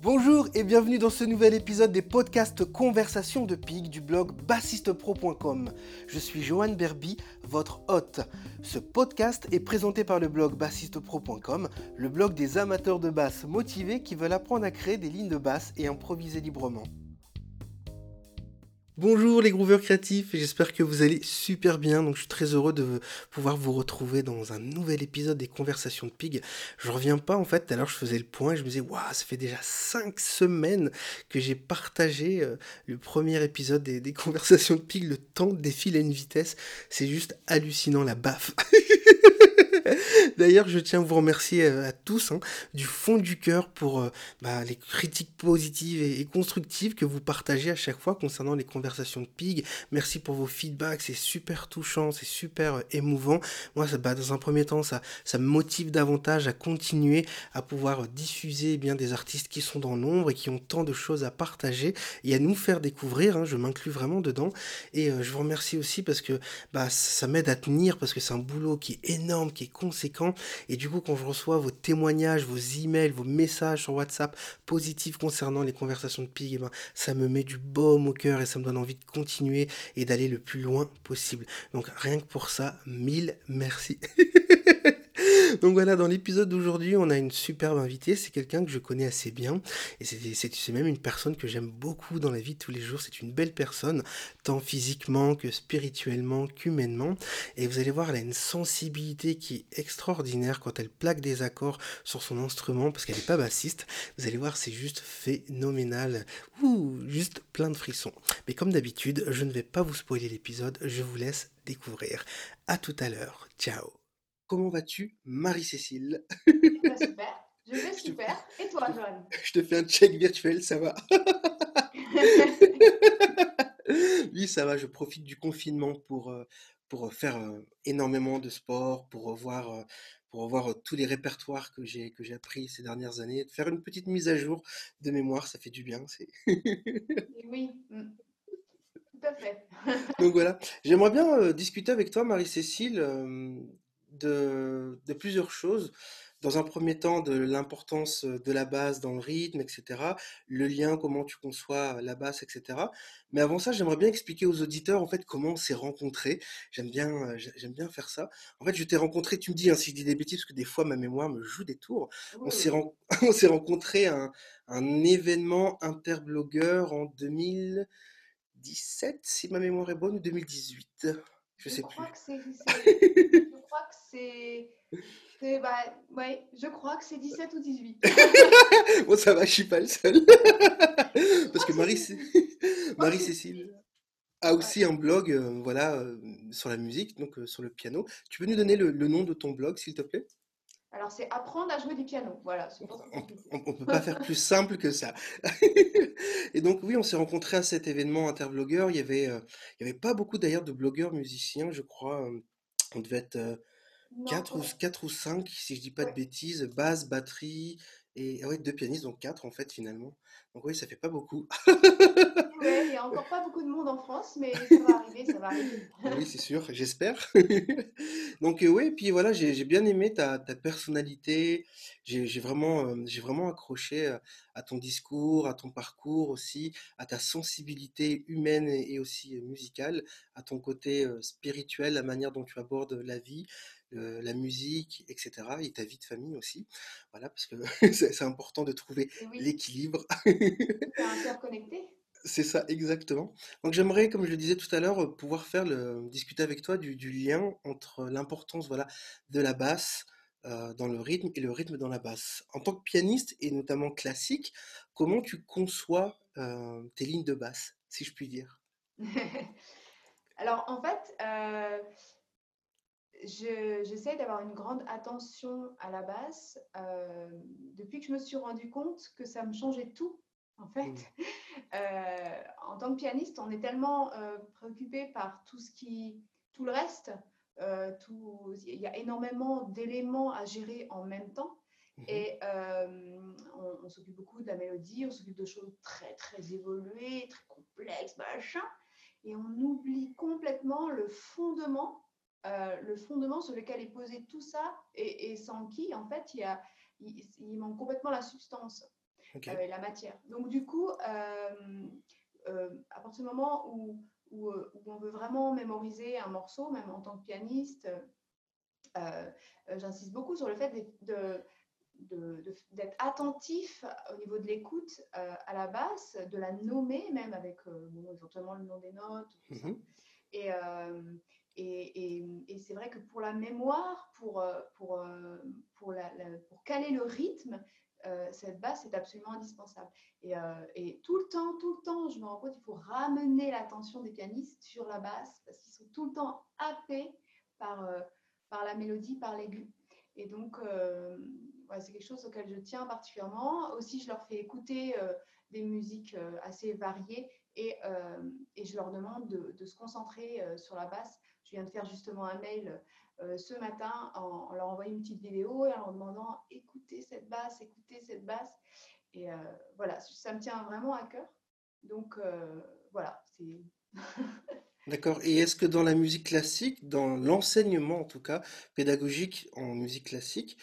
Bonjour et bienvenue dans ce nouvel épisode des podcasts Conversations de Pig du blog bassistepro.com. Je suis Johan Berby, votre hôte. Ce podcast est présenté par le blog bassistepro.com, le blog des amateurs de basse motivés qui veulent apprendre à créer des lignes de basse et improviser librement. Bonjour les grooveurs créatifs, j'espère que vous allez super bien. Donc je suis très heureux de pouvoir vous retrouver dans un nouvel épisode des Conversations de Pig. Je reviens pas en fait, alors je faisais le point et je me disais waouh, ça fait déjà 5 semaines que j'ai partagé euh, le premier épisode des, des Conversations de Pig. Le temps défile à une vitesse, c'est juste hallucinant la baffe. D'ailleurs, je tiens à vous remercier euh, à tous hein, du fond du cœur pour euh, bah, les critiques positives et, constructives que vous partagez à chaque fois concernant les conversations de Pig. Merci pour vos feedbacks, c'est super touchant, c'est super euh, émouvant. Moi, ça, bah, dans un premier temps, ça, ça me motive davantage à continuer à pouvoir diffuser eh bien des artistes qui sont dans l'ombre et qui ont tant de choses à partager et à nous faire découvrir. Hein, je m'inclus vraiment dedans et je vous remercie aussi parce que bah, ça m'aide à tenir parce que c'est un boulot qui est énorme, qui est conséquent. Et du coup, quand je reçois vos témoignages, vos emails, vos messages sur WhatsApp positifs concernant les conversations de Pig, eh ben, ça me met du baume au cœur et ça me donne envie de continuer et d'aller le plus loin possible. Donc rien que pour ça, mille merci. Donc voilà, dans l'épisode d'aujourd'hui, on a une superbe invitée. C'est quelqu'un que je connais assez bien. Et c'est même une personne que j'aime beaucoup dans la vie tous les jours. C'est une belle personne, tant physiquement que spirituellement qu'humainement. Et vous allez voir, elle a une sensibilité qui est extraordinaire quand elle plaque des accords sur son instrument, parce qu'elle n'est pas bassiste. Vous allez voir, c'est juste phénoménal. Ouh, juste plein de frissons. Mais comme d'habitude, je ne vais pas vous spoiler l'épisode. Je vous laisse découvrir. À tout à l'heure. Ciao. Comment vas-tu, Marie-Cécile? Super, je vais super. Et toi, Joanne Je te fais un check virtuel, ça va Oui, ça va, je profite du confinement pour, euh, pour faire euh, énormément de sport, pour revoir, euh, pour revoir tous les répertoires que j'ai, que j'ai appris ces dernières années, faire une petite mise à jour de mémoire, ça fait du bien. Oui, mm. tout à fait. Donc voilà, j'aimerais bien discuter avec toi, Marie-Cécile de, plusieurs choses. Dans un premier temps, de l'importance de la basse dans le rythme, etc. Le lien, comment tu conçois la basse, etc. Mais avant ça, j'aimerais bien expliquer aux auditeurs en fait comment on s'est rencontrés. J'aime bien, j'aime bien faire ça. En fait, je t'ai rencontré. Tu me dis hein, si je dis des bêtises parce que des fois ma mémoire me joue des tours. On s'est on s'est rencontré à un, un événement interblogueur en 2017, si ma mémoire est bonne, ou 2018. Je, je sais crois plus. Que c'est. Bah, ouais, je crois que c'est 17 ou 18. bon, ça va, je suis pas le seul. Parce que Marie, Marie Cécile a aussi un blog euh, voilà, euh, sur la musique, donc euh, sur le piano. Tu peux nous donner le, nom de ton blog, s'il te plaît? Alors, c'est apprendre à jouer du piano. Voilà. On ne peut pas faire plus simple que ça. et donc, oui, on s'est rencontrés à cet événement interblogueur. Il n'y avait, il y avait pas beaucoup d'ailleurs de blogueurs musiciens, je crois. On devait être 4 ou, 4 ou 5, si je dis pas de bêtises, basse, batterie, et ah ouais, deux pianistes, donc 4 en fait finalement. Donc oui, ça fait pas beaucoup. il n'y a encore pas beaucoup de monde en France, mais ça va arriver, ça va arriver. oui, c'est sûr, j'espère. donc oui, puis voilà, j'ai bien aimé ta, ta personnalité, j'ai vraiment, j'ai vraiment accroché à ton discours, à ton parcours aussi, à ta sensibilité humaine et aussi musicale, à ton côté spirituel, la manière dont tu abordes la vie. La musique, etc. Et ta vie de famille aussi. Voilà, parce que c'est important de trouver l'équilibre. interconnecté. C'est ça, exactement. Donc j'aimerais, comme je le disais tout à l'heure, pouvoir faire le, discuter avec toi du, lien entre l'importance voilà, de la basse dans le rythme et le rythme dans la basse. En tant que pianiste, et notamment classique, comment tu conçois tes lignes de basse, si je puis dire? Alors en fait, j'essaie d'avoir une grande attention à la basse depuis que je me suis rendu compte que ça me changeait tout en fait. Mmh. Euh, en tant que pianiste, on est tellement euh, préoccupé par tout ce qui, tout le reste. Euh, tout, il y a énormément d'éléments à gérer en même temps. Mmh Et on, s'occupe beaucoup de la mélodie, on s'occupe de choses très, très évoluées, très complexes, machin. Et on oublie complètement le fondement, le fondement sur lequel est posé tout ça et, sans qui, en fait, il, y a, il manque complètement la substance. et la matière. Donc du coup, à partir du moment où, où, on veut vraiment mémoriser un morceau, même en tant que pianiste, j'insiste beaucoup sur le fait de d'être attentif au niveau de l'écoute euh, à la basse, de la nommer même avec euh, éventuellement le nom des notes. Mmh et, euh, et, c'est vrai que pour la mémoire, pour, pour, pour, la, pour caler le rythme, cette basse est absolument indispensable. Et, tout le temps, tout le temps, je me rends compte, il faut ramener l'attention des pianistes sur la basse parce qu'ils sont tout le temps happés par, par la mélodie, par l'aigu. Et donc, c'est quelque chose auquel je tiens particulièrement. Aussi, je leur fais écouter euh, des musiques euh, assez variées et, euh, et, je leur demande de, se concentrer sur la basse. Je viens de faire justement un mail ce matin en, leur envoyant une petite vidéo et en leur demandant écoutez cette basse, écoutez cette basse. Et voilà, ça me tient vraiment à cœur. Donc voilà, c'est. D'accord. Et est-ce que dans la musique classique, dans l'enseignement en tout cas, pédagogique en musique classique,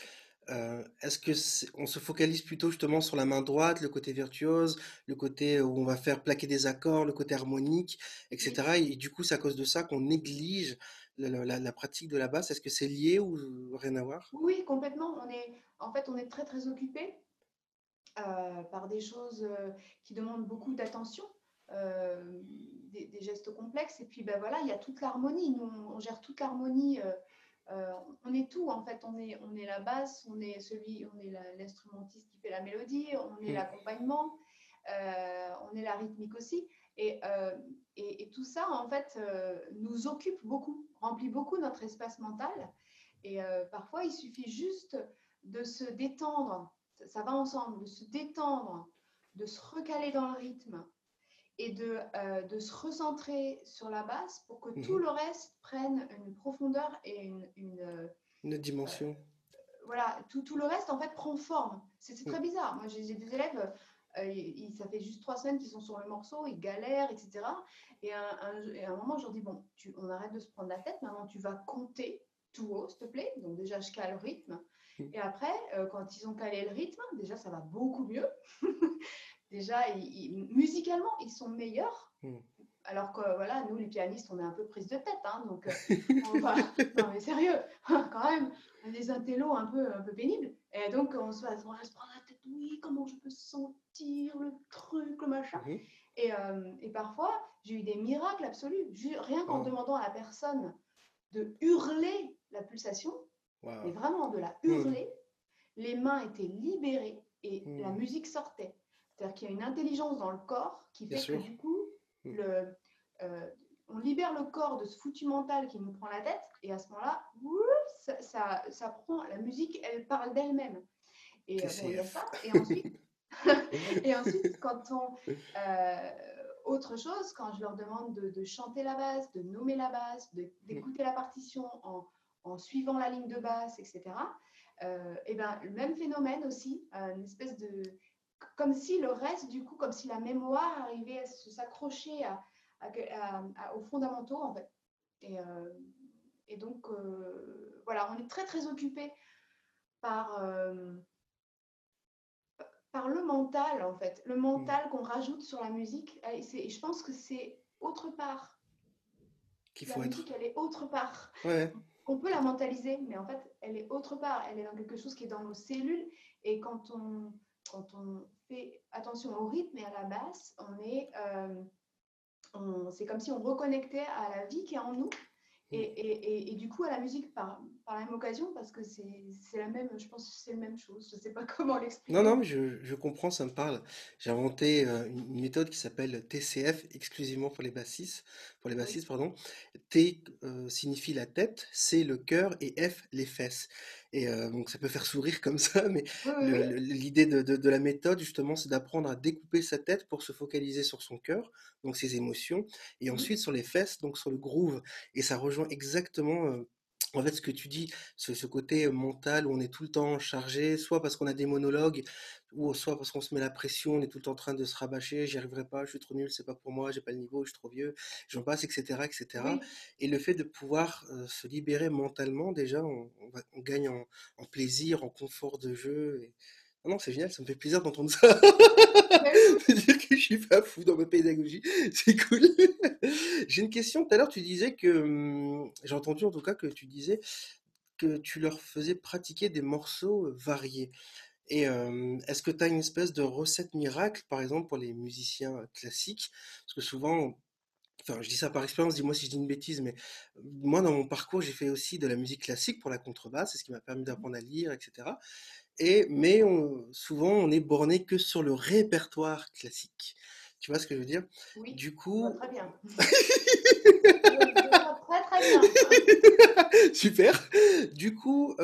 euh, est-ce que on se focalise plutôt justement sur la main droite, le côté virtuose, le côté où on va faire plaquer des accords, le côté harmonique, etc. Et, du coup, c'est à cause de ça qu'on néglige la, pratique de la basse. Est-ce que c'est lié ou rien à voir? Oui, complètement. On est, en fait, on est très très occupé euh, par des choses euh, qui demandent beaucoup d'attention. des, gestes complexes et puis ben voilà il y a toute l'harmonie nous on, gère toute l'harmonie euh, on est tout en fait, on est, on est la basse, on est celui, on est l'instrumentiste qui fait la mélodie, on est mm. l'accompagnement, euh, on est la rythmique aussi. Et, euh, et, tout ça en fait nous occupe beaucoup, remplit beaucoup notre espace mental. Et parfois il suffit juste de se détendre, ça va ensemble, de se détendre, de se recaler dans le rythme, et de, euh, de, se recentrer sur la basse pour que tout mhm. le reste prenne une profondeur et une, une, euh, dimension. Euh, voilà, tout, tout, le reste en fait prend forme. C'est très bizarre. Moi j'ai des élèves, ça fait juste trois semaines qu'ils sont sur le morceau, ils galèrent, etc. Et à un, un, moment je leur dis bon, tu, on arrête de se prendre la tête, maintenant tu vas compter tout haut, s'il te plaît. Donc déjà je cale le rythme. Mhm. Et après, quand ils ont calé le rythme, déjà ça va beaucoup mieux. déjà, musicalement, ils sont meilleurs. Hmm. Alors que voilà, nous les pianistes, on est un peu prise de tête, hein, donc euh, on va... non mais sérieux, quand même, on est des intellos un peu un peu pénibles, et donc on se, va, on se prendre la tête, oui, comment je peux sentir le truc, le machin. Hmm. Et, euh, et, parfois, j'ai eu des miracles absolus, rien qu'en oh. demandant à la personne de hurler la pulsation, mais vraiment de la hurler, hmm. les mains étaient libérées et la musique sortait. C'est-à-dire qu'il y a une intelligence dans le corps qui fait que du coup, mm. le, euh, on libère le corps de ce foutu mental qui nous prend la tête, et à ce moment-là, ça, ça, prend, la musique, elle parle d'elle-même. Et euh, il y a ça. Et ensuite, et ensuite quand on. Euh, autre chose, quand je leur demande de, chanter la basse, de nommer la basse, d'écouter la partition en, en, suivant la ligne de basse, etc., et ben, le même phénomène aussi, une espèce de comme si le reste, du coup, comme si la mémoire arrivait à s'accrocher à, aux fondamentaux, en fait. Et, euh, et donc, euh, voilà, on est très, très occupé par, euh, par le mental, en fait. Le mental mmh. qu'on rajoute sur la musique. Et, je pense que c'est autre part. Qu'il faut la musique, elle est autre part. Ouais. On peut la mentaliser, mais en fait, elle est autre part. Elle est dans quelque chose qui est dans nos cellules. Et quand on, quand on fait attention au rythme et à la basse, on est, euh, c'est comme si on reconnectait à la vie qui est en nous. Et, et, et, du coup à la musique par, par la même occasion parce que c'est la même, je pense que c'est la même chose. Je ne sais pas comment l'expliquer. Non, non, mais je, je, comprends, ça me parle. J'ai inventé euh, une méthode qui s'appelle TCF exclusivement pour les bassistes. Pour les bassistes, pardon. T euh, signifie la tête, C le cœur et F les fesses. Et euh, donc ça peut faire sourire comme ça, mais l'idée de, de, la méthode justement, c'est d'apprendre à découper sa tête pour se focaliser sur son cœur, donc ses émotions, et mmh. ensuite sur les fesses, donc sur le groove. Et ça rejoint exactement en fait, ce que tu dis, ce, côté mental où on est tout le temps chargé, soit parce qu'on a des monologues, ou soit parce qu'on se met la pression, on est tout le temps en train de se rabâcher, j'y arriverai pas, je suis trop nul, c'est pas pour moi, j'ai pas le niveau, je suis trop vieux, j'en passe, etc., etc. Et le fait de pouvoir se libérer mentalement, déjà, on, gagne en, plaisir, en confort de jeu. Ah non, c'est génial, ça me fait plaisir d'entendre ça. dire que je suis pas fou dans ma pédagogie, c'est cool. J'ai une question. Tout à l'heure, tu disais que, hum, j'ai entendu en tout cas que tu disais que tu leur faisais pratiquer des morceaux variés. Et est-ce que tu as une espèce de recette miracle, par exemple, pour les musiciens classiques? Parce que souvent, enfin, je dis ça par expérience, dis-moi si je dis une bêtise, mais moi, dans mon parcours, j'ai fait aussi de la musique classique pour la contrebasse, c'est ce qui m'a permis d'apprendre à lire, etc. Et, mais souvent, on est borné que sur le répertoire classique. Tu vois ce que je veux dire? Oui, Du coup, très bien. très très bien. Super. Du coup,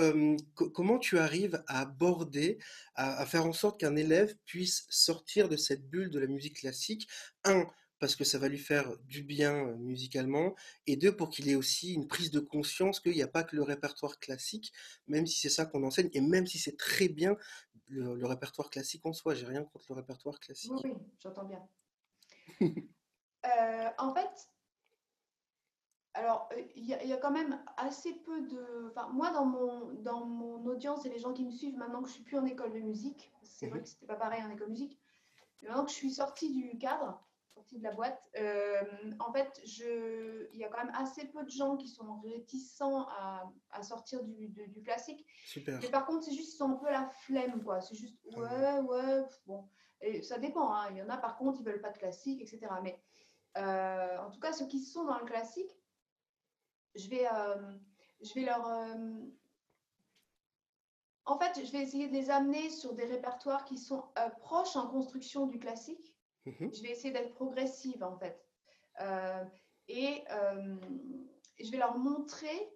comment tu arrives à aborder, à, à faire en sorte qu'un élève puisse sortir de cette bulle de la musique classique? Un, parce que ça va lui faire du bien musicalement, et deux, pour qu'il ait aussi une prise de conscience qu'il n'y a pas que le répertoire classique, même si c'est ça qu'on enseigne, et même si c'est très bien le, répertoire classique en soi. J'ai rien contre le répertoire classique. Oui, j'entends bien. Euh, en fait, alors, il y, a quand même assez peu de. Enfin, moi, dans mon, dans mon audience et les gens qui me suivent maintenant que je suis plus en école de musique, c'est vrai mmh que c'était pas pareil en école de musique, mais maintenant que je suis sortie du cadre, de la boîte. Euh, en fait, je, il y a quand même assez peu de gens qui sont réticents à, à sortir du, du, classique. Super. Mais par contre, c'est juste, ils sont un peu la flemme, quoi. C'est juste, ah ouais, ouais, bon. Et ça dépend, hein. il y en a par contre, ils veulent pas de classique, etc. Mais euh, en tout cas, ceux qui sont dans le classique, je vais, euh, je vais leur. en fait, je vais essayer de les amener sur des répertoires qui sont proches en construction du classique Mhm. Je vais essayer d'être progressive en fait. Euh, et euh, je vais leur montrer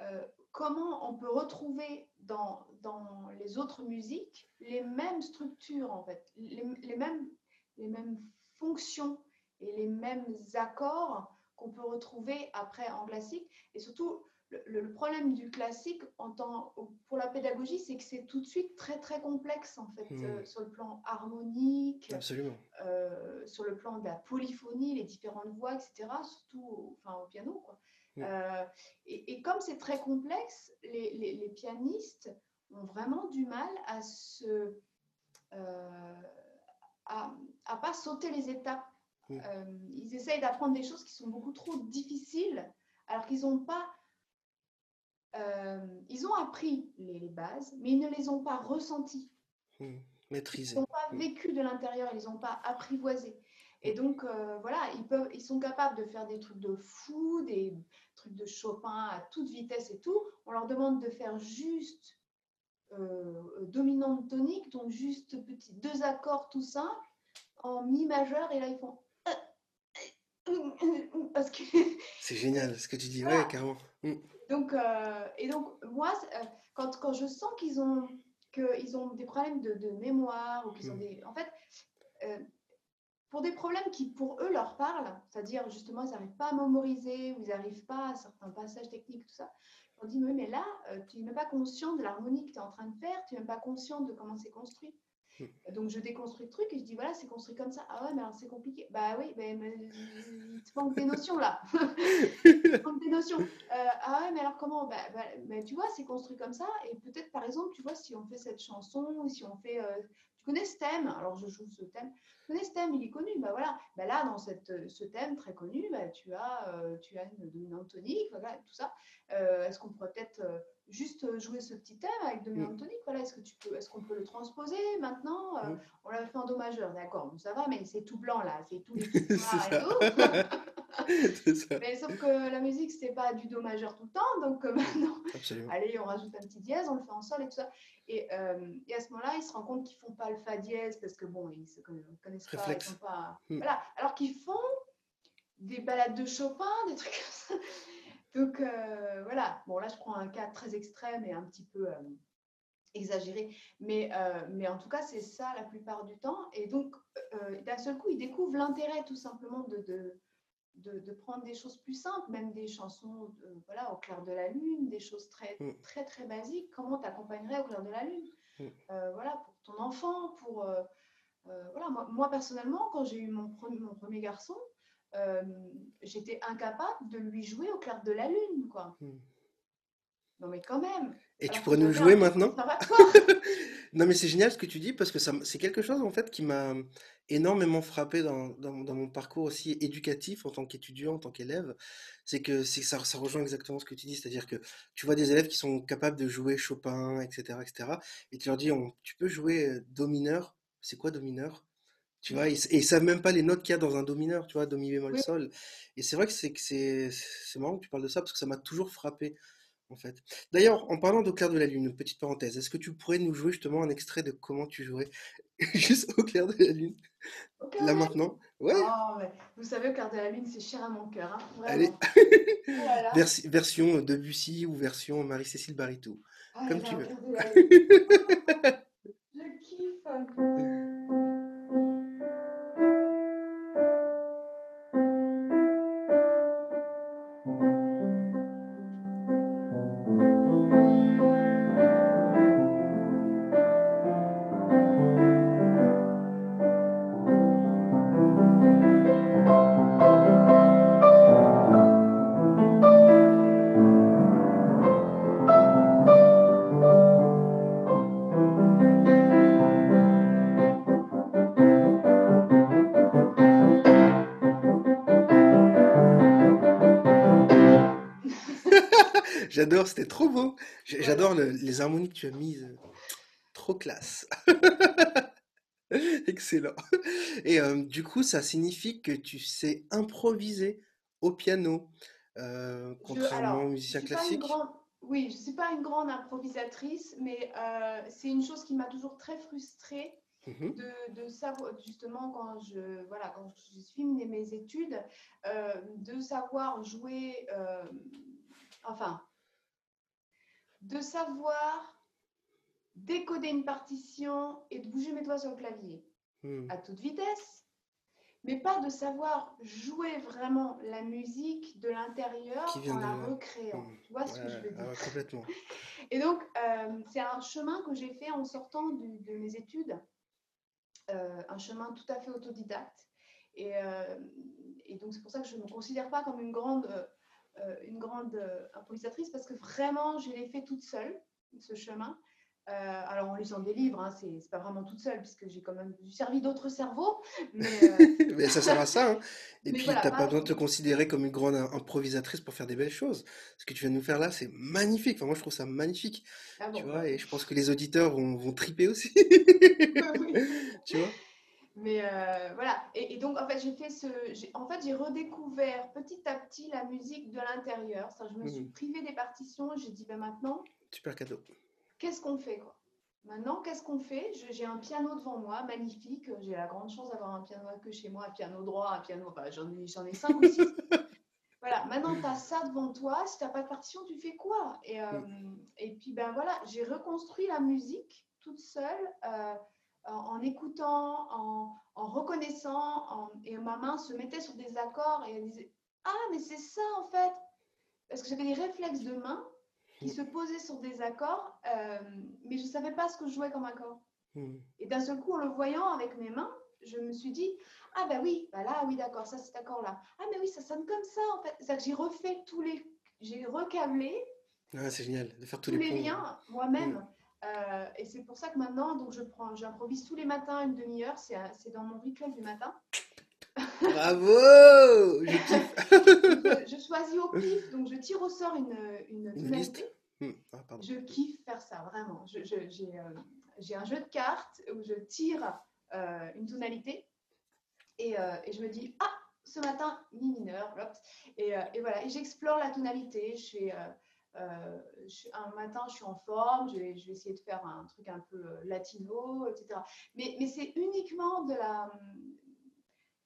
euh, comment on peut retrouver dans, dans, les autres musiques les mêmes structures en fait, les, les, mêmes, les mêmes fonctions et les mêmes accords qu'on peut retrouver après en classique. Et surtout, le, problème du classique en tant, pour la pédagogie, c'est que c'est tout de suite très très complexe en fait, hmm. euh, sur le plan harmonique, euh, sur le plan de la polyphonie, les différentes voix, etc. Surtout enfin, au piano. Quoi. Hmm. Euh, et, comme c'est très complexe, les, les, pianistes ont vraiment du mal à se à, à, pas sauter les étapes. Hmm. ils essayent d'apprendre des choses qui sont beaucoup trop difficiles, alors qu'ils n'ont pas euh, ils ont appris les, bases, mais ils ne les ont pas ressenties. Hmm, maîtrisées. Ils n'ont pas hmm. vécu de l'intérieur, ils n'ont pas apprivoisé. Et hmm. donc, euh, voilà, ils, peuvent, ils sont capables de faire des trucs de fou, des trucs de Chopin à toute vitesse et tout. On leur demande de faire juste euh, dominante tonique, donc juste petit, deux accords tout simples en mi majeur, et là ils font. Parce que. C'est génial ce que tu dis, ouais, carrément. Donc, euh, et donc, moi, euh, quand, quand je sens qu'ils ont, qu'ils ont des problèmes de, de mémoire ou qu'ils ont hmm. des. En fait, euh, pour des problèmes qui, pour eux, leur parlent, c'est-à-dire justement, ils n'arrivent pas à mémoriser ou ils n'arrivent pas à certains passages techniques, tout ça, on dit, mais, mais là, tu n'es même pas conscient de l'harmonie que tu es en train de faire, tu n'es même pas conscient de comment c'est construit. Donc je déconstruis le truc et je dis voilà, c'est construit comme ça. Ah ouais, mais alors c'est compliqué. Bah oui, mais, il te manque des notions là. il te manque des notions. Euh, ah ouais, mais alors comment? Bah, bah, Tu vois, c'est construit comme ça. Et peut-être par exemple, tu vois, si on fait cette chanson, si on fait. Euh, connais ce thème Alors je joue ce thème. Tu connais ce thème Il est connu. Bah voilà. Bah là, dans cette, ce thème très connu, bah, tu, as, euh, tu as une dominante tonique, voilà, tout ça. Est-ce qu'on pourrait peut-être juste euh, jouer ce petit thème avec dominante tonique. Voilà, est-ce que tu peux, est-ce qu'on peut le transposer maintenant euh. On l'a fait en do majeur, d'accord, ça va, mais c'est tout blanc là, c'est tout les et tout. mais sauf que la musique c'est pas du do majeur tout le temps, donc euh, maintenant, allez, on rajoute un petit dièse, on le fait en sol et tout ça. Et, et à ce moment-là, ils se rendent compte qu'ils font pas le fa dièse parce que bon, ils se connaissent pas, ils sont pas, mm. voilà, alors qu'ils font des balades de Chopin, des trucs comme ça. Donc euh, voilà, bon là je prends un cas très extrême et un petit peu euh, exagéré, mais, euh, mais en tout cas c'est ça la plupart du temps. Et donc d'un seul coup ils découvrent l'intérêt tout simplement de, de, de, prendre des choses plus simples, même des chansons voilà, au clair de la lune, des choses très mm. très très basiques. Comment t'accompagnerais au clair de la lune mm. Voilà, pour ton enfant, pour... voilà, moi, moi, personnellement, quand j'ai eu mon premier, mon premier garçon, euh, j'étais incapable de lui jouer au clair de la lune, quoi. Hmm. Non, mais quand même. Et tu pourrais nous le jouer maintenant Non, mais c'est génial ce que tu dis parce que ça, m- c'est quelque chose en fait qui m'a énormément frappé dans, dans- dans mon parcours aussi éducatif en tant qu'étudiant, en tant qu'élève. C'est que c'est, ça, ça rejoint exactement ce que tu dis, c'est-à-dire que tu vois des élèves qui sont capables de jouer Chopin, etc., etc., et tu leur dis, on- tu peux jouer euh, do mineur. C'est quoi do mineur? Tu vois, ils, et ils savent même pas les notes qu'il y a dans un do mineur, tu vois, do mi bémol Oui. sol. Et c'est vrai que c'est que c'est c'est marrant que tu parles de ça parce que ça m'a toujours frappé en fait. D'ailleurs, en parlant d'Au clair de la lune, une petite parenthèse, est-ce que tu pourrais nous jouer justement un extrait de comment tu jouerais juste au clair de la lune, là de maintenant? Ouais, Oh, mais vous savez, au cœur de la lune, c'est cher à mon cœur, hein, allez. Oh version Debussy ou version Marie-Cécile Baritou, Ah là comme tu veux. de. Je kiffe. J'adore, c'était trop beau. J'adore le- les harmonies que tu as mises, trop classe. Excellent. Et euh, du coup, ça signifie que tu sais improviser au piano, euh, contrairement aux musiciens classiques. grande, oui, je suis pas une grande improvisatrice, mais euh, c'est une chose qui m'a toujours très frustrée Mhm. de, de savoir, justement, quand je, voilà, quand je suis mes, mes études, de savoir jouer, enfin, de savoir décoder une partition et de bouger mes doigts sur le clavier Mhm. à toute vitesse, mais pas de savoir jouer vraiment la musique de l'intérieur en la recréant. Mhm. Tu vois ce que je veux dire? ouais, complètement. Et donc, euh, c'est un chemin que j'ai fait en sortant de mes études, euh, un chemin tout à fait autodidacte. Et, euh, et donc, c'est pour ça que je ne me considère pas comme une grande, une grande euh, improvisatrice, parce que vraiment, je l'ai fait toute seule, ce chemin. Euh, alors, en lisant des livres, hein, c'est pas vraiment toute seule, puisque j'ai quand même servi d'autres cerveaux. Mais, euh, Mais ça sert à ça, hein. Et mais puis, voilà, t'as pas besoin de te considérer comme une grande im- improvisatrice pour faire des belles choses. Ce que tu viens de nous faire là, c'est magnifique. Enfin, moi, je trouve ça magnifique, ah tu vois, et je pense que les auditeurs vont, vont triper aussi. oui. Tu vois? Mais euh, voilà, et, et donc en fait j'ai fait ce, en fait j'ai redécouvert petit à petit la musique de l'intérieur. Je me suis Mhm. privée des partitions. J'ai dit ben maintenant, Super cadeau. qu'est-ce qu'on fait quoi? Maintenant, qu'est-ce qu'on fait? J'ai un piano devant moi, magnifique. J'ai la grande chance d'avoir un piano que chez moi, un piano droit, un piano. Enfin, j'en ai, j'en ai cinq ou six. Voilà, maintenant tu as ça devant toi. Si tu n'as pas de partition, tu fais quoi? Et, euh, et puis ben voilà, j'ai reconstruit la musique toute seule. euh, en, en écoutant, en, en reconnaissant, en- et ma main se mettait sur des accords et elle disait Ah, mais c'est ça en fait Parce que j'avais des réflexes de main qui se posaient sur des accords, euh, mais je ne savais pas ce que je jouais comme accord. Mhm. Et d'un seul coup, en le voyant avec mes mains, je me suis dit Ah, bah oui, bah là, oui, d'accord, ça, cet accord-là. Ah, mais oui, ça sonne comme ça en fait. C'est-à-dire que j'ai refait tous les. J'ai recablé Ah, c'est génial de faire tous tous les liens moi-même. Euh, et c'est pour ça que maintenant, donc je prends, j'improvise tous les matins une demi-heure. C'est, un- c'est dans mon rituel du matin. Bravo! Je je, je choisis au pif, donc je tire au sort une, une Une liste? Hmm, Ah. Je kiffe faire ça, vraiment. Je- je- j'ai, euh, j'ai un jeu de cartes où je tire euh, une tonalité et, euh, et je me dis ah ce matin mi mineur, et, euh, et voilà et j'explore la tonalité. Je fais, euh, je- un matin je suis en forme, je vais, je vais essayer de faire un truc un peu euh, latino, etc. Mais, mais c'est uniquement de la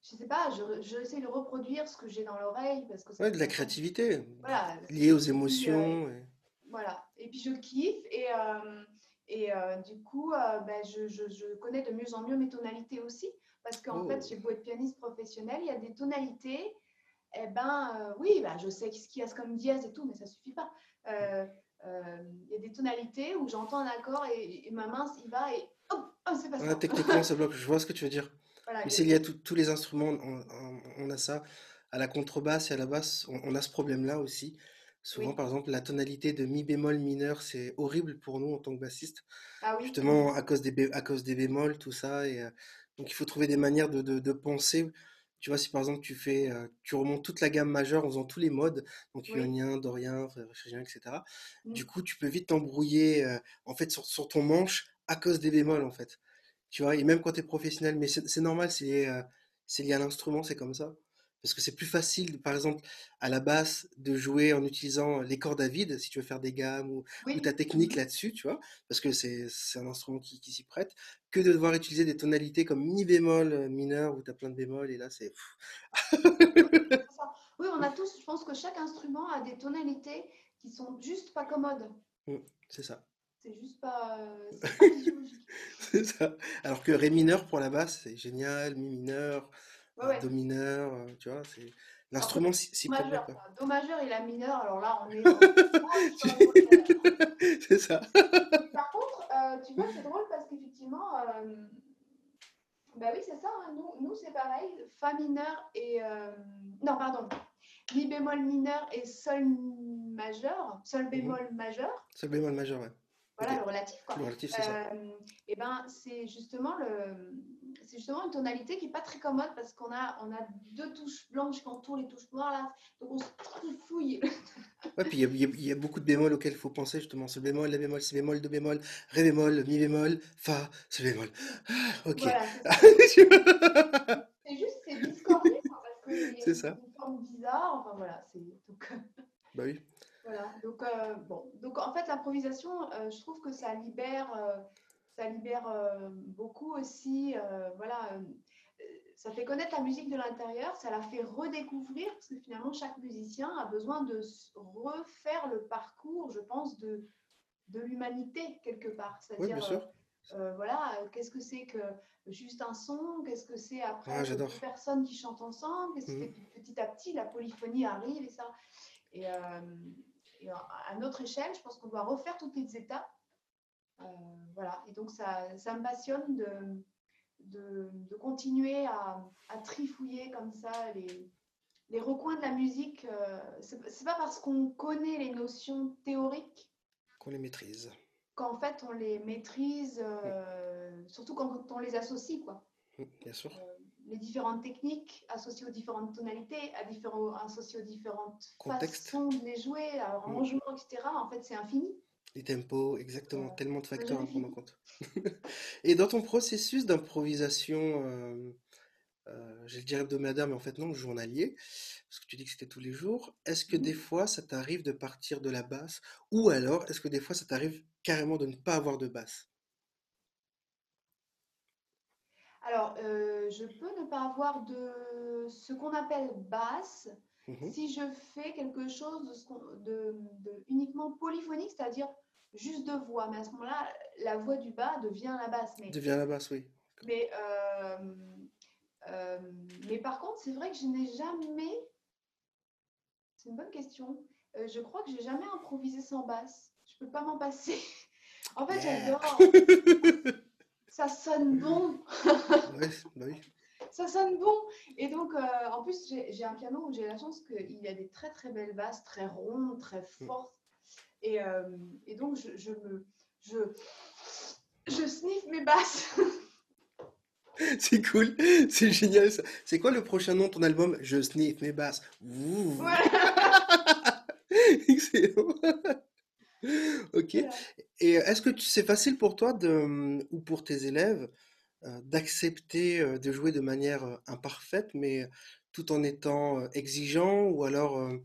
je sais pas, je, je de reproduire ce que j'ai dans l'oreille parce que ça Ouais, de la créativité, Voilà, liée aux euh, émotions. et- voilà. Et puis je kiffe et, euh, et euh, du coup, euh, ben, je, je- je connais de mieux en mieux mes tonalités aussi. Parce qu'en Oh. fait, j'ai beau être pianiste professionnel, il y a des tonalités. Eh ben euh, oui, ben, je sais ce qu'il y a comme dièse et tout, mais ça suffit pas. Euh, euh, Il y a des tonalités où j'entends un accord et, et ma main s'y va et hop, oh, c'est pas Ah, ça. techniquement, ça bloque. Je vois ce que tu veux dire. Voilà, Mais il y c'est a- lié à tout- tous les instruments. On, on- on a ça. À la contrebasse et à la basse, on, on a ce problème-là aussi. Souvent, Oui. par exemple, la tonalité de mi bémol mineur, c'est horrible pour nous en tant que bassiste, Ah oui. justement à cause des, bé- à cause des bémols, tout ça. Et, euh, donc, il faut trouver des manières de, de, de penser. Tu vois, si par exemple tu fais, euh, tu remontes toute la gamme majeure en faisant tous les modes, donc Oui. ionien, dorien, phrygien, etc. Du Mm. coup, tu peux vite t'embrouiller euh, en fait sur, sur ton manche à cause des bémols en fait. Tu vois, et même quand tu es professionnel, mais c'est normal, euh, c'est lié à l'instrument, c'est comme ça. Parce que c'est plus facile, par exemple, à la basse, de jouer en utilisant les cordes à vide, si tu veux faire des gammes ou, ou ta technique Mhm. là-dessus, tu vois, parce que c'est un instrument qui, qui s'y prête, que de devoir utiliser des tonalités comme mi bémol euh, mineur où tu as plein de bémols et là c'est. Oui, on a tous, je pense que chaque instrument a des tonalités qui sont juste pas commodes. Mm, C'est ça, C'est juste pas, euh, c'est ça. Alors que ré mineur pour la basse, c'est génial, mi mineur, Ouais, euh, do mineur, euh, tu vois, c'est l'instrument bien majeur, quoi. Do majeur et la mineure, alors là, on est rocker. C'est ça. Par contre, euh, tu vois, c'est drôle parce qu'effectivement, euh, bah oui, c'est ça, hein, nous, nous c'est pareil, Fa mineur et. euh, non, pardon, Mi bémol mineur et Sol majeur, Sol Mhm. bémol majeur, Sol bémol majeur, ouais. voilà le relatif, quoi. Le relatif, c'est ça. Euh, et ben, c'est justement, le, c'est justement une tonalité qui n'est pas très commode parce qu'on a, on a deux touches blanches qui entourent les touches noires là, donc on se trifouille. Ouais, puis il y a, y y beaucoup de bémols auxquels il faut penser, justement. Sol bémol, la bémol, si bémol, do bémol, ré bémol, mi bémol, fa, sol bémol. Ah, ok. Voilà, c'est juste, c'est discordé, quoi, parce a C'est une, ça. une forme bizarre. Enfin voilà, c'est donc euh, Bah oui. voilà. Donc euh, bon, donc en fait l'improvisation, euh, je trouve que ça libère, euh, ça libère euh, beaucoup aussi. euh, voilà, euh, ça fait connaître la musique de l'intérieur, ça la fait redécouvrir parce que finalement chaque musicien a besoin de refaire le parcours, je pense, de de l'humanité quelque part. C'est-à-dire sûr. euh, voilà, qu'est-ce que c'est que juste un son, qu'est-ce que c'est Ah, après j'adore. deux personnes qui chantent ensemble, qu'est-ce que c'est que petit à petit la polyphonie arrive et ça. Et, euh, à notre échelle, je pense qu'on doit refaire toutes les étapes. Euh, voilà, et donc ça, ça me passionne de, de, de continuer à, à trifouiller comme ça les, les recoins de la musique. euh, c'est pas parce qu'on connaît les notions théoriques Qu'on les maîtrise. qu'en fait on les maîtrise, euh, surtout quand on les associe, quoi. Bien sûr. Les différentes techniques associées aux différentes tonalités, à différents, associées aux différentes Contexte. façons de les jouer, à leur Mm. arrangement, etc. En fait, c'est infini. Les tempos, exactement. Tellement de facteurs à prendre en compte. Et dans ton processus d'improvisation, euh, euh, j'ai le dire hebdomadaire, mais en fait non, journalier, parce que tu dis que c'était tous les jours, est-ce que des Mhm. fois ça t'arrive de partir de la basse, ou alors est-ce que des fois ça t'arrive carrément de ne pas avoir de basse? Alors, euh, je peux ne pas avoir de ce qu'on appelle basse Mhm. si je fais quelque chose de, uniquement polyphonique, c'est-à-dire juste de voix. Mais à ce moment-là, la voix du bas devient la basse. Mais, Devient la basse, oui. mais, euh, euh, mais par contre, c'est vrai que je n'ai jamais. C'est une bonne question. Euh, je crois que j'ai jamais improvisé sans basse. Je peux pas m'en passer. En fait, Yeah. j'adore. Ça sonne bon. Ouais, bah oui. Ça sonne bon. Et donc, euh, en plus, j'ai un piano où j'ai la chance qu'il y a des très très belles basses, très rondes, très Mm. fortes. Et, euh, et donc, je, je me. Je, je sniffe mes basses. C'est cool, c'est génial ça. C'est quoi le prochain nom de ton album? Je sniff mes basses. Ouh. Voilà. Excellent. Ok. Voilà. Et est-ce que c'est facile pour toi de, ou pour tes élèves d'accepter euh, de jouer de manière euh, imparfaite, mais tout en étant euh, exigeant, ou alors euh,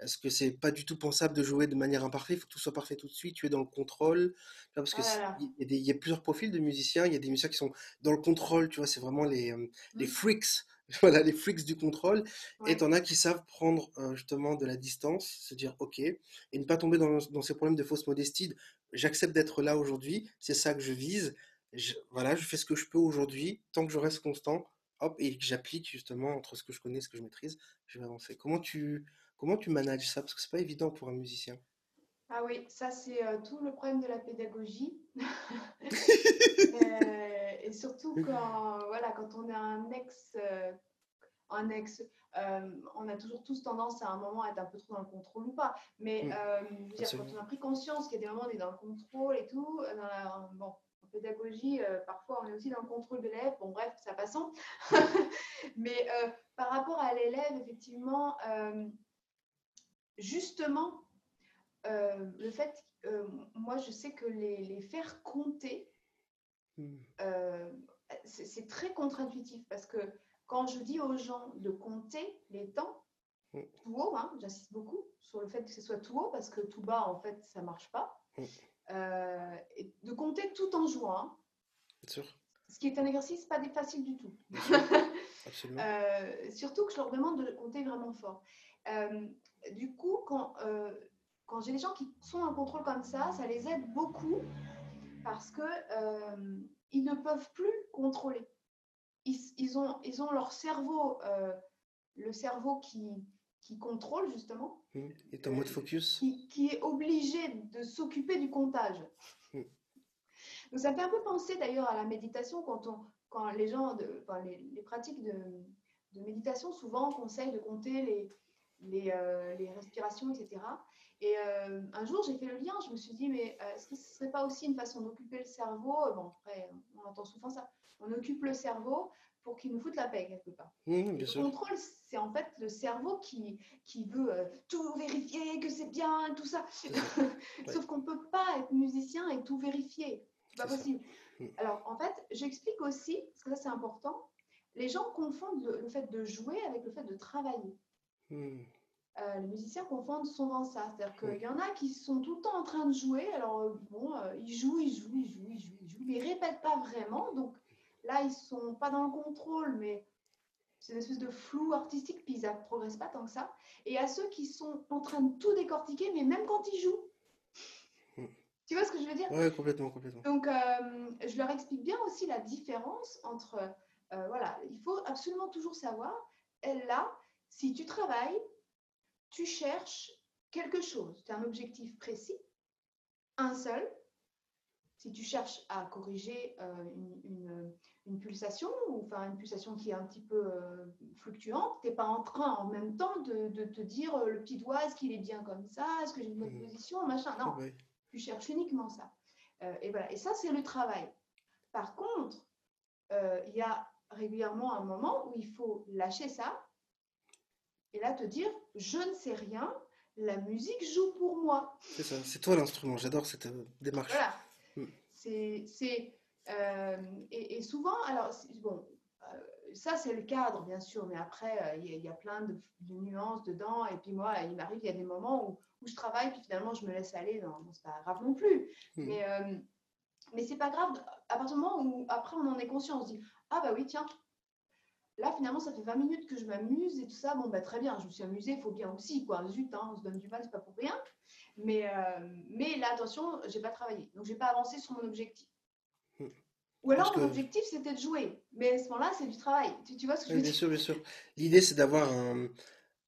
est-ce que c'est pas du tout pensable de jouer de manière imparfaite, il faut que tout soit parfait tout de suite, tu es dans le contrôle, parce que il y a des- il y a plusieurs profils de musiciens, il y a des musiciens qui sont dans le contrôle, tu vois, c'est vraiment les, euh, les Mm. freaks, voilà, les freaks du contrôle, et Ouais. t'en as qui savent prendre euh, justement de la distance, se dire ok, et ne pas tomber dans, dans ces problèmes de fausse modestie. de, J'accepte d'être là aujourd'hui, c'est ça que je vise. Je- voilà, je fais ce que je peux aujourd'hui, tant que je reste constant, hop, et que j'applique justement entre ce que je connais et ce que je maîtrise, je vais avancer. Comment tu, comment tu manages ça? Parce que c'est pas évident pour un musicien. Ah oui, ça c'est euh, tout le problème de la pédagogie. Euh, et surtout quand, voilà, quand on a un ex, euh, un ex. On a toujours tous tendance à un moment à être un peu trop dans le contrôle ou pas. Mais Mm. dire, quand on a pris conscience qu'il y a des moments où on est dans le contrôle et tout, dans la- bon, pédagogie, euh, parfois on est aussi dans le contrôle de l'élève. Bon, bref, ça passons. Mais euh, par rapport à l'élève, effectivement, euh, justement, le fait, moi je sais que les, les faire compter, Mm. euh, c'est très contre-intuitif parce que quand je dis aux gens de compter les temps, Mm. tout haut, hein, j'insiste beaucoup sur le fait que ce soit tout haut parce que tout bas, en fait, ça marche pas. Euh, et de compter tout en jouant, hein, Bien sûr, ce qui est un exercice pas facile du tout. Absolument. Euh, surtout que je leur demande de compter vraiment fort. Euh, du coup, quand, quand j'ai des gens qui sont en contrôle comme ça, ça les aide beaucoup parce que euh, ils ne peuvent plus contrôler. Ils, ils ont, ils ont leur cerveau, le cerveau qui, qui contrôle justement, Mm. Et ton mode focus qui, qui est obligé de s'occuper du comptage. Mm. Donc ça me fait un peu penser d'ailleurs à la méditation quand, on, quand les gens, de, enfin, les, les pratiques de, de méditation souvent conseillent de compter les, les, euh, les respirations, etc. Et euh, un jour j'ai fait le lien, je me suis dit mais euh, est-ce que ce ne serait pas aussi une façon d'occuper le cerveau? Bon après on entend souvent ça, on occupe le cerveau pour qu'il nous foute la paix quelque part. Bien le sûr. contrôle, c'est en fait le cerveau qui, qui veut euh, tout vérifier, que c'est bien, tout ça. Ouais. Sauf qu'on ne peut pas être musicien et tout vérifier. C'est pas ça. possible. Mm. Alors, en fait, j'explique aussi, parce que ça c'est important, les gens confondent le, le fait de jouer avec le fait de travailler. Mm. Euh, les musiciens confondent souvent ça. C'est-à-dire qu'il Mm. y en a qui sont tout le temps en train de jouer. Alors, euh, bon, euh, ils jouent, ils jouent, ils jouent, ils jouent, ils jouent, mais ils répètent pas vraiment. Donc là, ils sont pas dans le contrôle, mais c'est une espèce de flou artistique, puis ils ne progressent pas tant que ça. Et à ceux qui sont en train de tout décortiquer, mais même quand ils jouent. Mm. Tu vois ce que je veux dire? Ouais, complètement, complètement. donc, euh, je leur explique bien aussi la différence entre, euh, voilà, il faut absolument toujours savoir, là, si tu travailles, tu cherches quelque chose, tu as un objectif précis, un seul. Si tu cherches à corriger euh, une, une- une pulsation, ou enfin une pulsation qui est un petit peu euh, fluctuante, tu n'es pas en train en même temps de, de te dire euh, le petit doigt, est-ce qu'il est bien comme ça, est-ce que j'ai une bonne Mhm. position, machin. Non, tu cherches uniquement ça. Et voilà. Et ça, c'est le travail. Par contre, il y a régulièrement un moment où il faut lâcher ça et là te dire, je ne sais rien, la musique joue pour moi. C'est ça, c'est toi l'instrument. J'adore cette démarche. Voilà. C'est, euh, et, et souvent, alors, bon, euh, ça c'est le cadre, bien sûr, mais après, euh, il y, a- il y a plein de, de nuances dedans. Et puis moi, il m'arrive, il y a des moments où, où je travaille, puis finalement, je me laisse aller. Non, bon, c'est pas grave non plus. Mm. Mais, euh, mais c'est pas grave, à partir du moment où après on en est conscient, on se dit, ah bah oui, tiens, là finalement, ça fait 20 minutes que je m'amuse et tout ça. Bon, bah très bien, je me suis amusée, il faut bien aussi, quoi. Zut, hein, on se donne du mal, c'est pas pour rien. Mais, euh, mais là, attention, j'ai pas travaillé. Donc, j'ai pas avancé sur mon objectif. Hmm. Ou alors, Parce mon que- objectif, c'était de jouer. Mais à ce moment-là, c'est du travail. Tu, tu vois ce que je veux bien dire? sûr, bien sûr. L'idée, c'est d'avoir un,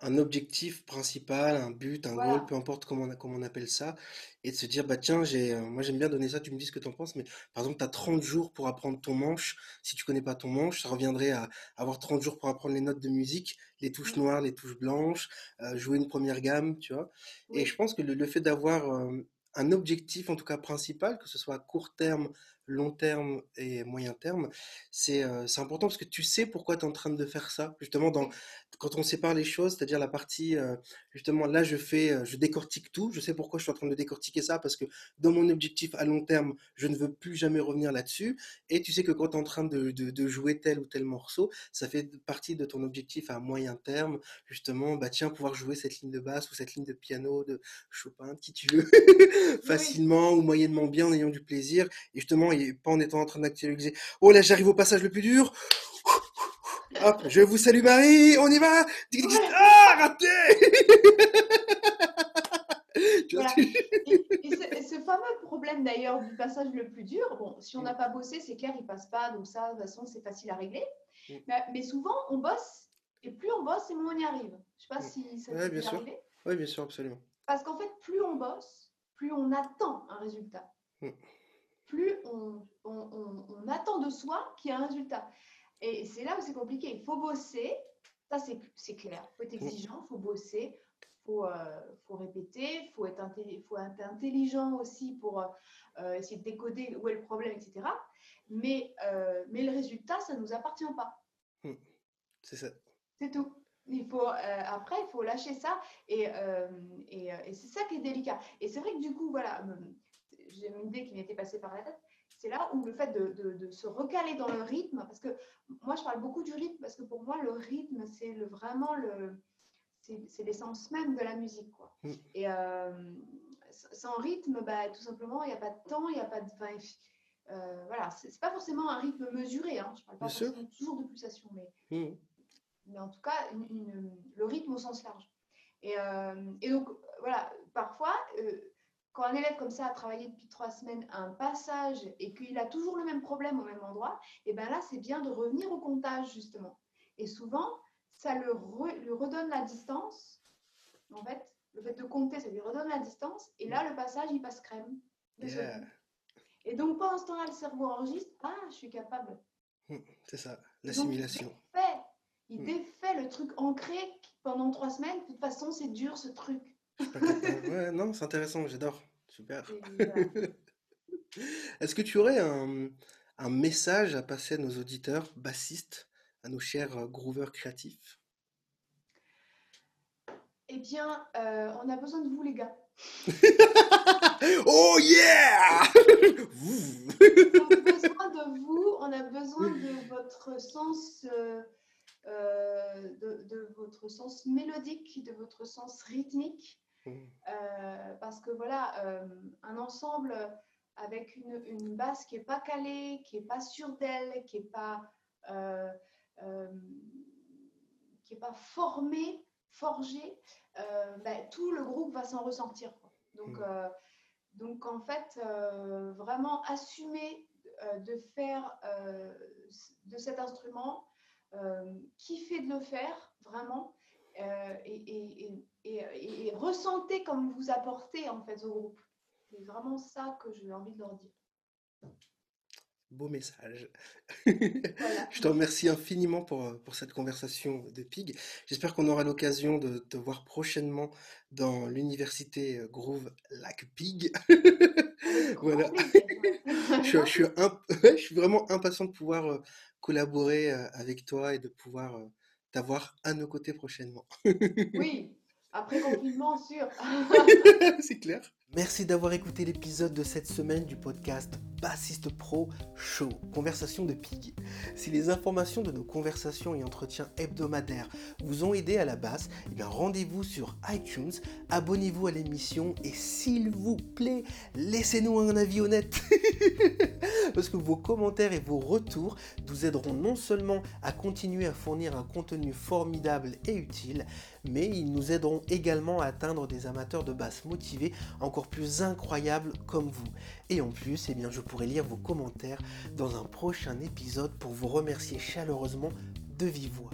un objectif principal, un but, un Voilà. goal, peu importe comment on, comment on appelle ça, et de se dire, bah tiens, j'ai, euh, moi j'aime bien donner ça, tu me dis ce que tu en penses, mais par exemple, tu as 30 jours pour apprendre ton manche. Si tu connais pas ton manche, ça reviendrait à avoir 30 jours pour apprendre les notes de musique, les touches Mm. noires, les touches blanches, euh, jouer une première gamme, tu vois. Et Oui. je pense que le, le fait d'avoir euh, un objectif, en tout cas principal, que ce soit à court terme, long terme et moyen terme, c'est euh, c'est important parce que tu sais pourquoi tu es en train de faire ça. Justement, dans, Oui. Quand on sépare les choses, c'est-à-dire la partie, euh, justement, là, je fais, euh, je décortique tout. Je sais pourquoi je suis en train de décortiquer ça parce que dans mon objectif à long terme, je ne veux plus jamais revenir là-dessus. Et tu sais que quand tu es en train de, de- de jouer tel ou tel morceau, ça fait partie de ton objectif à moyen terme, justement, bah tiens, pouvoir jouer cette ligne de basse ou cette ligne de piano de Chopin, de qui tu veux, facilement ou moyennement bien en ayant du plaisir. Et justement, et pas en étant en train d'actualiser. Oh là, j'arrive au passage le plus dur. Hop, je vous salue Marie, on y va. Ah, raté. Voilà. ce que je- Et, et ce, et ce fameux problème d'ailleurs du passage le plus dur, bon, si on Mm. n'a pas bossé, c'est clair, il passe pas, donc ça, de toute façon, c'est facile à régler. Mm. Mais, mais souvent, on bosse, et plus on bosse, et moins on y arrive. Je sais pas Mm. si ça Ouais, bien sûr. arrivé. Oui, bien sûr, absolument. Parce qu'en fait, plus on bosse, plus on attend un résultat. Mm. Plus on, on- on- on attend de soi qu'il y a un résultat. Et c'est là où c'est compliqué. Il faut bosser, Ça, c'est clair. Il faut être exigeant, il faut bosser, il faut, euh, faut, répéter, il faut, être faut être intelligent aussi pour euh, essayer de décoder où est le problème, etc. Mais, euh, mais le résultat, ça ne nous appartient pas. Hmm. C'est ça. C'est tout. Il faut, après, il faut lâcher ça et, et, et c'est ça qui est délicat. Et c'est vrai que du coup, voilà, j'ai une idée qui m'était passée par la tête c'est là où le fait de, se recaler dans le rythme, parce que moi je parle beaucoup du rythme, parce que pour moi le rythme c'est le, vraiment le, c'est l'essence même de la musique. Quoi. Mm. Et euh, sans rythme, bah, tout simplement, il n'y a pas de temps, il n'y a pas de. Euh, voilà, c'est pas forcément un rythme mesuré. Hein. Je parle pas forcément toujours de pulsation, mais, mm. mais en tout cas, le rythme au sens large. Et, euh, et donc, voilà, parfois, euh, quand un élève comme ça a travaillé depuis trois semaines un passage et qu'il a toujours le même problème au même endroit, et eh bien là, c'est bien de revenir au comptage, justement. Et souvent, ça le lui redonne la distance. En fait, le fait de compter, ça lui redonne la distance. Et là, le passage, il passe crème. Et donc, pendant ce temps-là, le cerveau enregistre Ah, je suis capable. Hmm, c'est ça, l'assimilation. Il, hmm. défait, le truc ancré pendant trois semaines. De toute façon, c'est dur ce truc. Ouais, non, c'est intéressant, j'adore. Super. Est-ce que tu aurais un, un, message à passer à nos auditeurs bassistes, à nos chers euh, grooveurs créatifs? Eh bien, euh, on a besoin de vous, les gars. oh yeah On a besoin de vous, on a besoin de votre sens. Euh, de, de, votre sens mélodique, de votre sens rythmique, Mmh. Euh, parce que voilà, euh, un ensemble avec une, une basse qui n'est pas calée, qui n'est pas sûre d'elle, qui n'est pas, euh, qui est pas formée, forgée, ben, tout le groupe va s'en ressentir. Donc, mmh. donc en fait, vraiment assumer de faire de cet instrument, kiffer de le faire, vraiment, et, et, ressentez comme vous apportez en fait au groupe. C'est vraiment ça que j'ai envie de leur dire. Beau message. Je te remercie infiniment pour, pour cette conversation de Pig. J'espère qu'on aura l'occasion de te voir prochainement dans l'université Groove Lac Pig. voilà. je, suis, je, suis vraiment impatient de pouvoir euh, collaborer euh, avec toi et de pouvoir euh, t'avoir à nos côtés prochainement. oui, après confinement, sûr. C'est clair. Merci d'avoir écouté l'épisode de cette semaine du podcast Bassiste Pro Show, conversation de Pig. Si les informations de nos conversations et entretiens hebdomadaires vous ont aidé à la basse, eh rendez-vous sur iTunes, abonnez-vous à l'émission et s'il vous plaît, laissez-nous un avis honnête. Parce que vos commentaires et vos retours nous aideront non seulement à continuer à fournir un contenu formidable et utile, mais ils nous aideront également à atteindre des amateurs de basse motivés plus incroyables comme vous. Et en plus, eh bien, je pourrai lire vos commentaires dans un prochain épisode pour vous remercier chaleureusement de vive voix.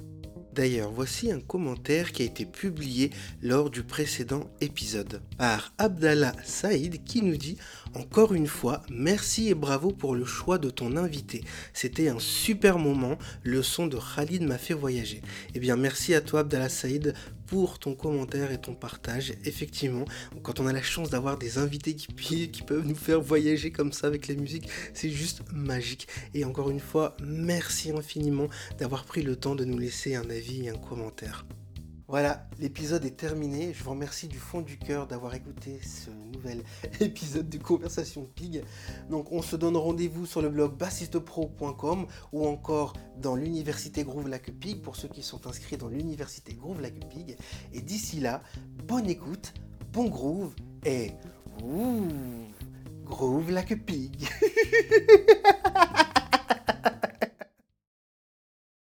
D'ailleurs, voici un commentaire qui a été publié lors du précédent épisode par Abdallah Saïd qui nous dit encore une fois, merci et bravo pour le choix de ton invité. C'était un super moment, le son de Khalid m'a fait voyager. Eh bien, merci à toi Abdallah Saïd pour ton commentaire et ton partage. Effectivement, quand on a la chance d'avoir des invités qui, peuvent nous faire voyager comme ça avec la musique, c'est juste magique. Et encore une fois, merci infiniment d'avoir pris le temps de nous laisser un avis et un commentaire. Voilà, l'épisode est terminé. Je vous remercie du fond du cœur d'avoir écouté ce nouvel épisode de Conversation Pig. Donc, on se donne rendez-vous sur le blog bassistepro.com ou encore dans l'université Groove Lac Pig pour ceux qui sont inscrits dans l'université Groove Lac Pig. Et d'ici là, bonne écoute, bon groove et ouh, Groove Lac Pig.